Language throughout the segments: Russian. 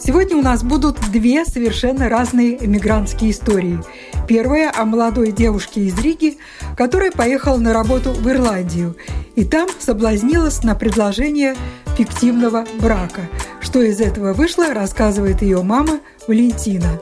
Сегодня у нас будут две совершенно разные эмигрантские истории. Первая о молодой девушке из Риги, которая поехала на работу в Ирландию и там соблазнилась на предложение фиктивного брака. Что из этого вышло, рассказывает ее мама Валентина.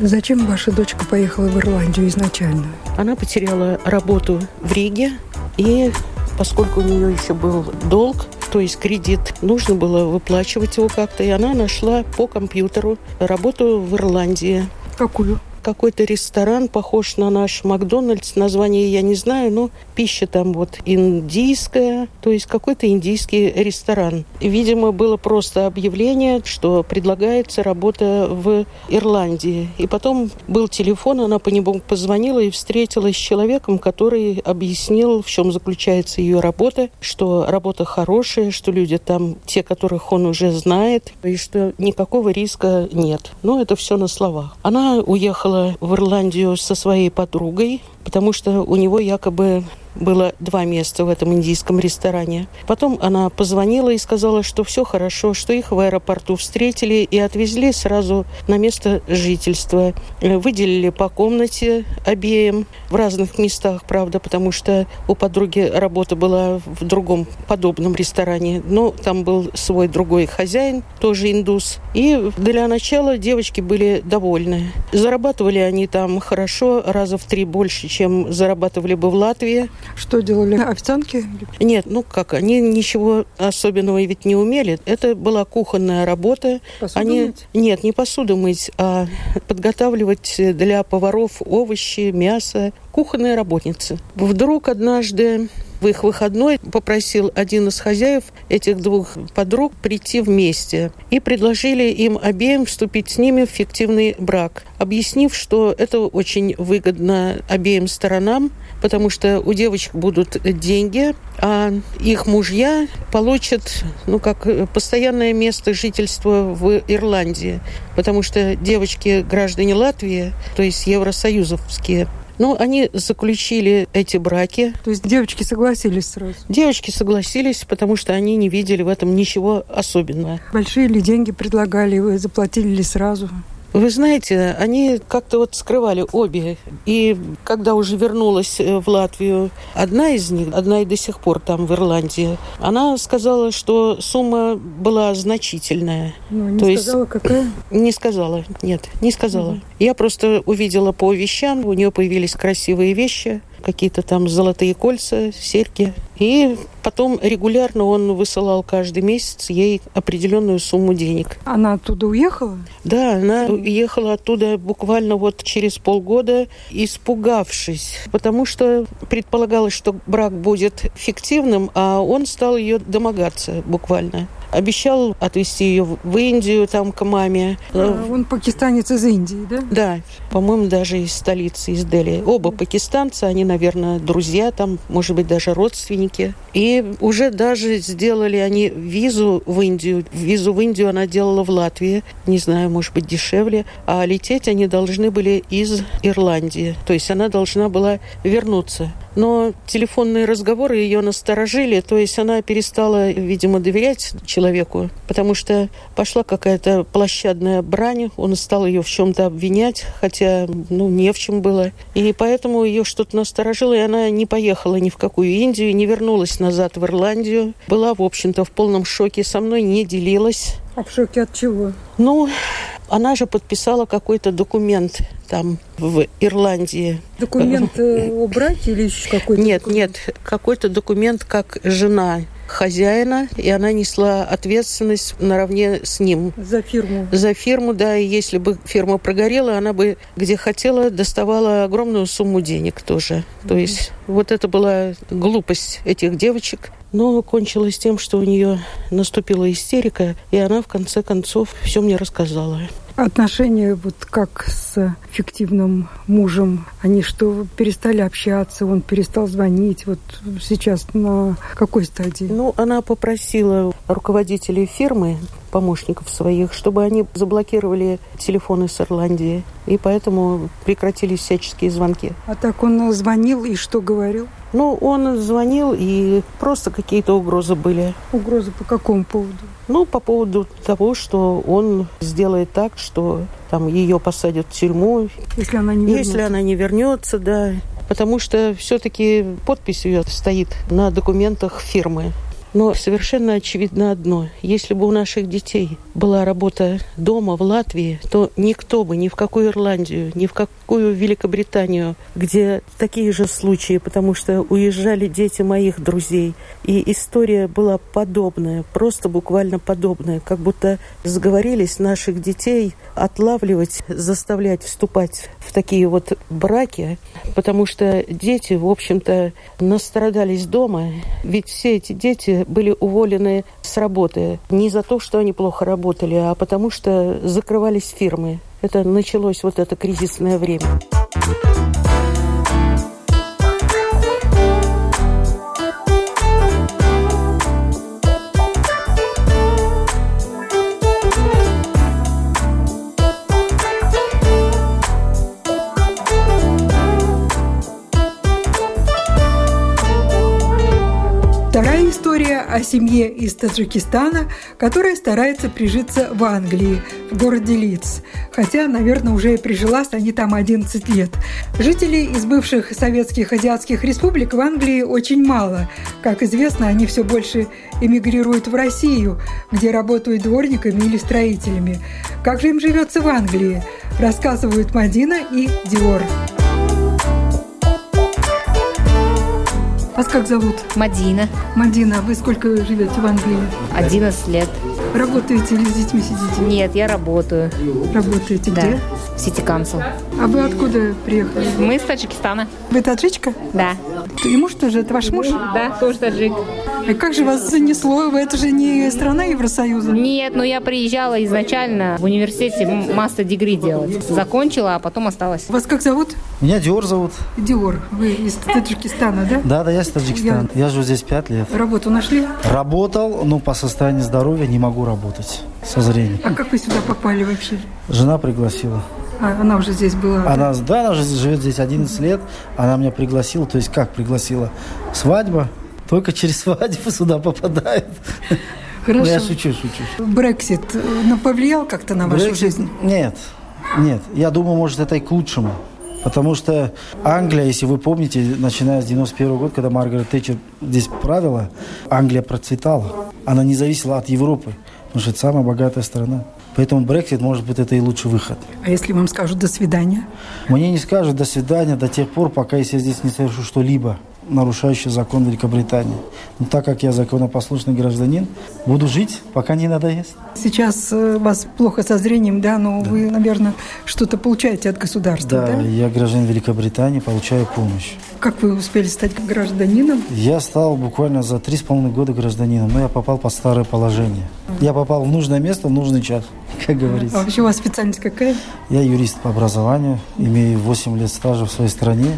Зачем ваша дочка поехала в Ирландию изначально? Она потеряла работу в Риге, и поскольку у нее еще был долг, то есть кредит, нужно было выплачивать его как-то, и она нашла по компьютеру работу в Ирландии. Какую? Какой-то ресторан, похож на наш Макдональдс. Название я не знаю, но пища там вот индийская, то есть какой-то индийский ресторан. Видимо, было просто объявление, что предлагается работа в Ирландии. И потом был телефон, она по нему позвонила и встретилась с человеком, который объяснил, в чем заключается ее работа, что работа хорошая, что люди там, те, которых он уже знает, и что никакого риска нет. Но это все на словах. Она уехала уехала в Ирландию со своей подругой, потому что у него якобы было два места в этом индийском ресторане. Потом она позвонила и сказала, что все хорошо, что их в аэропорту встретили и отвезли сразу на место жительства. Выделили по комнате обеим в разных местах, правда, потому что у подруги работа была в другом подобном ресторане. Но там был свой другой хозяин, тоже индус. И для начала девочки были довольны. Зарабатывали они там хорошо, раза в три больше, чем зарабатывали бы в Латвии. Что делали официантки? Нет, ну как, они ничего особенного ведь не умели. Это была кухонная работа. Посуду они... мыть? Нет, не посуду мыть, а подготавливать для поваров овощи, мясо. Кухонная работница. Вдруг однажды в их выходной попросил один из хозяев этих двух подруг прийти вместе и предложили им обеим вступить с ними в фиктивный брак, объяснив, что это очень выгодно обеим сторонам, потому что у девочек будут деньги, а их мужья получат, ну, как постоянное место жительства в Ирландии, потому что девочки граждане Латвии, то есть евросоюзовские, ну, они заключили эти браки. То есть девочки согласились сразу? Девочки согласились, потому что они не видели в этом ничего особенного. Большие ли деньги предлагали, вы заплатили ли сразу? Вы знаете, они как-то вот скрывали обе. И когда уже вернулась э, в Латвию одна из них, одна и до сих пор там в Ирландии, она сказала, что сумма была значительная. Ну, не То сказала, есть, какая? Не сказала, нет, не сказала. Угу. Я просто увидела по вещам, у нее появились красивые вещи, какие-то там золотые кольца, серьги. И потом регулярно он высылал каждый месяц ей определенную сумму денег. Она оттуда уехала? Да, она уехала оттуда буквально вот через полгода, испугавшись, потому что предполагалось, что брак будет фиктивным, а он стал ее домогаться буквально обещал отвезти ее в Индию, там, к маме. А, он пакистанец из Индии, да? Да, по-моему, даже из столицы, из Дели. Оба пакистанца, они, наверное, друзья там, может быть, даже родственники. И уже даже сделали они визу в Индию. Визу в Индию она делала в Латвии. Не знаю, может быть, дешевле. А лететь они должны были из Ирландии. То есть она должна была вернуться но телефонные разговоры ее насторожили, то есть она перестала, видимо, доверять человеку, потому что пошла какая-то площадная брань, он стал ее в чем-то обвинять, хотя, ну, не в чем было. И поэтому ее что-то насторожило, и она не поехала ни в какую Индию, не вернулась назад в Ирландию. Была, в общем-то, в полном шоке, со мной не делилась. А в шоке от чего? Ну, она же подписала какой-то документ там в Ирландии. Документ э, о браке или еще какой-то? Нет, документ? нет, какой-то документ как жена хозяина, и она несла ответственность наравне с ним. За фирму? За фирму, да. И если бы фирма прогорела, она бы где хотела доставала огромную сумму денег тоже. Mm-hmm. То есть вот это была глупость этих девочек. но кончилось тем, что у нее наступила истерика, и она в конце концов все мне рассказала. Отношения вот как с фиктивным мужем, они что, перестали общаться, он перестал звонить, вот сейчас на какой стадии? Ну, она попросила руководителей фирмы помощников своих, чтобы они заблокировали телефоны с Ирландии. И поэтому прекратились всяческие звонки. А так он звонил и что говорил? Ну, он звонил, и просто какие-то угрозы были. Угрозы по какому поводу? Ну, по поводу того, что он сделает так, что там ее посадят в тюрьму. Если она не вернется. Если она не вернется, да. Потому что все-таки подпись ее стоит на документах фирмы. Но совершенно очевидно одно. Если бы у наших детей была работа дома в Латвии, то никто бы ни в какую Ирландию, ни в какую Великобританию, где такие же случаи, потому что уезжали дети моих друзей. И история была подобная, просто буквально подобная, как будто сговорились наших детей отлавливать, заставлять вступать в такие вот браки, потому что дети, в общем-то, настрадались дома. Ведь все эти дети были уволены с работы не за то, что они плохо работали, а потому что закрывались фирмы. Это началось вот это кризисное время. Семье из Таджикистана, которая старается прижиться в Англии, в городе Лидс. Хотя, наверное, уже и прижилась они там 11 лет. Жителей из бывших советских азиатских республик в Англии очень мало. Как известно, они все больше эмигрируют в Россию, где работают дворниками или строителями. Как же им живется в Англии, рассказывают Мадина и Диор. Вас как зовут? Мадина. Мадина, вы сколько живете в Англии? 11 лет. Работаете или с детьми сидите? Нет, я работаю. Работаете Да. где? В Сити Council. А вы откуда приехали? Мы из Таджикистана. Вы таджичка? Да. И муж тоже, это ваш муж? Да, тоже таджик. И как же вас занесло? Вы- Это же не страна Евросоюза. Нет, но я приезжала изначально в университете мастер дегри делать. Закончила, а потом осталась. Вас как зовут? Меня Диор зовут. Диор. Вы из Таджикистана, да? Да, да, я с Таджикистана. Я, живу здесь пять лет. Работу нашли? Работал, но по состоянию здоровья не могу работать со зрением. А как вы сюда попали вообще? Жена пригласила. А, она уже здесь была. Она, да, она уже живет здесь 11 лет. Она меня пригласила. То есть как пригласила? Свадьба. Только через свадьбу сюда попадает. Ну, Хорошо. я шучу, шучу. Брексит э, ну, повлиял как-то на вашу Брексит- жизнь? Нет, нет. Я думаю, может, это и к лучшему. Потому что Англия, если вы помните, начиная с 91 года, когда Маргарет Тэтчер здесь правила, Англия процветала. Она не зависела от Европы, потому что это самая богатая страна. Поэтому Брексит, может быть, это и лучший выход. А если вам скажут «до свидания»? Мне не скажут «до свидания» до тех пор, пока если я здесь не совершу что-либо, нарушающее закон Великобритании. Но так как я законопослушный гражданин, буду жить, пока не надоест. Сейчас э, у вас плохо со зрением, да, но вы, наверное, что-то получаете от государства, Да, да? я гражданин Великобритании, получаю помощь. Как вы успели стать гражданином? Я стал буквально за три с половиной года гражданином, но я попал под старое положение. Я попал в нужное место в нужный час, как А говорится. вообще у вас специальность какая? Я юрист по образованию, имею 8 лет стажа в своей стране,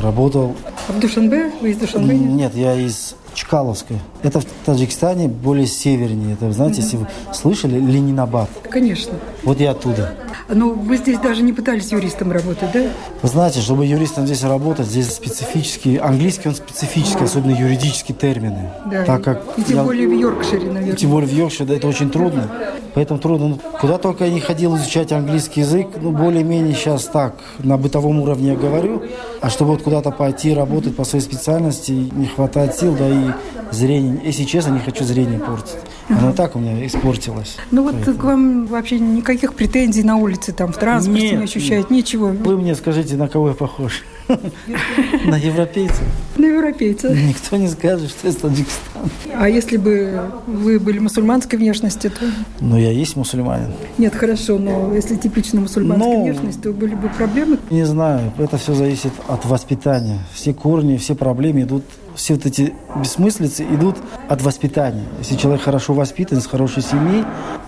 работал. А в Душанбе? Вы из Душанбе? нет? Я из Чкаловской. Это в Таджикистане более севернее. Это, знаете, если вы слышали, Ленинабад. Конечно. Вот я оттуда. Но вы здесь даже не пытались юристом работать, да? Вы знаете, чтобы юристом здесь работать, здесь специфические, английский он специфический, особенно юридические термины. Да. Так как И тем я- более в Йоркшире, наверное. Тем более в Йоркшире, да, это очень трудно. Поэтому трудно. Ну, Куда только я не ходил изучать английский язык, ну, более-менее сейчас так, на бытовом уровне я говорю. А чтобы вот куда-то пойти работать по своей специальности, не хватает сил, да и зрение. Если честно, не хочу зрение портить. Оно так у меня испортилось. Ну вот Поэтому. к вам вообще никаких претензий на улице, там, в транспорте Нет, не ощущают, ничего. Вы мне скажите, на кого я похож? На европейцев. На европейцев. Никто не скажет, что это Таджикистан. А если бы вы были мусульманской внешности, то... Ну, я есть мусульманин. Нет, хорошо, но если типично мусульманская Ну, внешность, то были бы проблемы. Не знаю, это все зависит от воспитания. Все корни, все проблемы идут, все вот эти бессмыслицы идут от воспитания. Если человек хорошо воспитан, из хорошей семьи,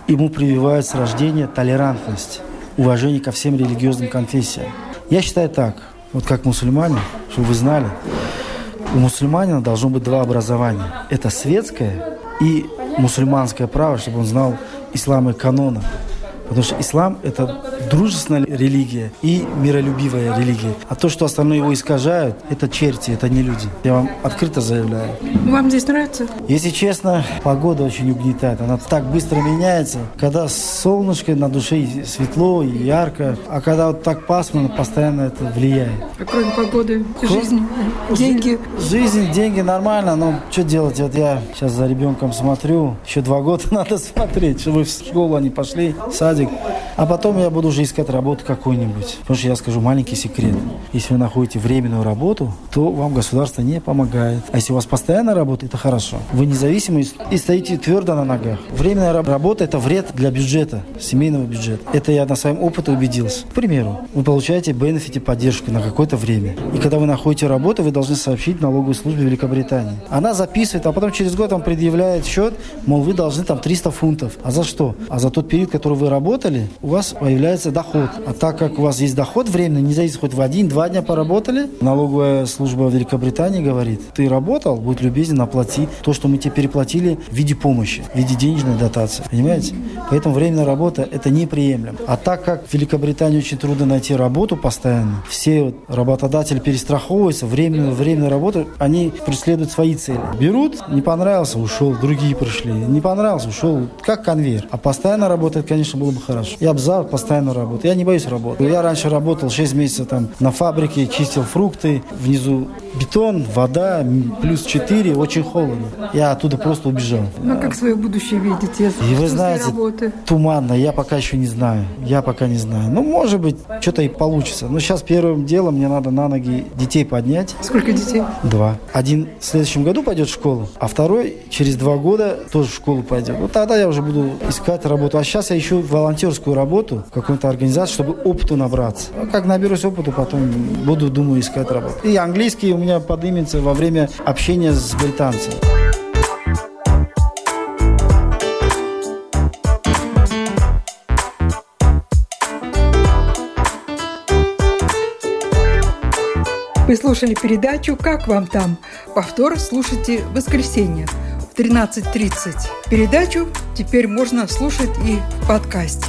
ему прививают с рождения толерантность, уважение ко всем религиозным конфессиям. Я считаю так, вот как мусульмане, чтобы вы знали, у мусульманина должно быть два образования. Это светское и мусульманское право, чтобы он знал ислам и канона. Потому что ислам – это дружественная религия и миролюбивая религия. А то, что остальное его искажают, это черти, это не люди. Я вам открыто заявляю. Вам здесь нравится? Если честно, погода очень угнетает. Она так быстро меняется. Когда солнышко на душе светло и ярко, а когда вот так пасмурно, постоянно это влияет. А кроме погоды, жизнь, деньги. Жизнь, деньги нормально, но что делать? Вот я сейчас за ребенком смотрю, еще два года надо смотреть, чтобы в школу они пошли, в садик. А потом я буду уже искать работу какую-нибудь. Потому что я скажу маленький секрет. Если вы находите временную работу, то вам государство не помогает. А если у вас постоянная работа, это хорошо. Вы независимы и стоите твердо на ногах. Временная раб- работа – это вред для бюджета, семейного бюджета. Это я на своем опыте убедился. К примеру, вы получаете бенефити поддержку на какое-то время. И когда вы находите работу, вы должны сообщить налоговой службе Великобритании. Она записывает, а потом через год вам предъявляет счет, мол, вы должны там 300 фунтов. А за что? А за тот период, который вы работали, у вас появляется доход. А так как у вас есть доход временный, не зависит, хоть в один-два дня поработали, налоговая служба Великобритании говорит, ты работал, будь любезен, оплати то, что мы тебе переплатили в виде помощи, в виде денежной дотации. Понимаете? Поэтому временная работа – это неприемлемо. А так как в Великобритании очень трудно найти работу постоянно, все работодатели перестраховываются, временную, временную работу, они преследуют свои цели. Берут, не понравился, ушел, другие пришли, не понравился, ушел, как конвейер. А постоянно работать, конечно, было бы хорошо. Я бы за постоянную работу. Я не боюсь работать. Я раньше работал 6 месяцев там на фабрике, чистил фрукты, внизу бетон, вода, плюс 4, очень холодно. Я оттуда просто убежал. Ну, как свое будущее видите? И вы знаете, работы? туманно, я пока еще не знаю. Я пока не знаю. Ну, может быть, что-то и получится. Но сейчас первым делом мне надо на ноги детей поднять. Сколько детей? Два. Один в следующем году пойдет в школу, а второй через два года тоже в школу пойдет. Вот тогда я уже буду искать работу. А сейчас я ищу волонтерскую работу в какой-то организации, чтобы опыту набраться. А как наберусь опыту, потом буду, думаю, искать работу. И английский у меня поднимется во время общения с британцами. Вы слушали передачу «Как вам там?». Повтор слушайте в воскресенье в 13.30. Передачу теперь можно слушать и в подкасте.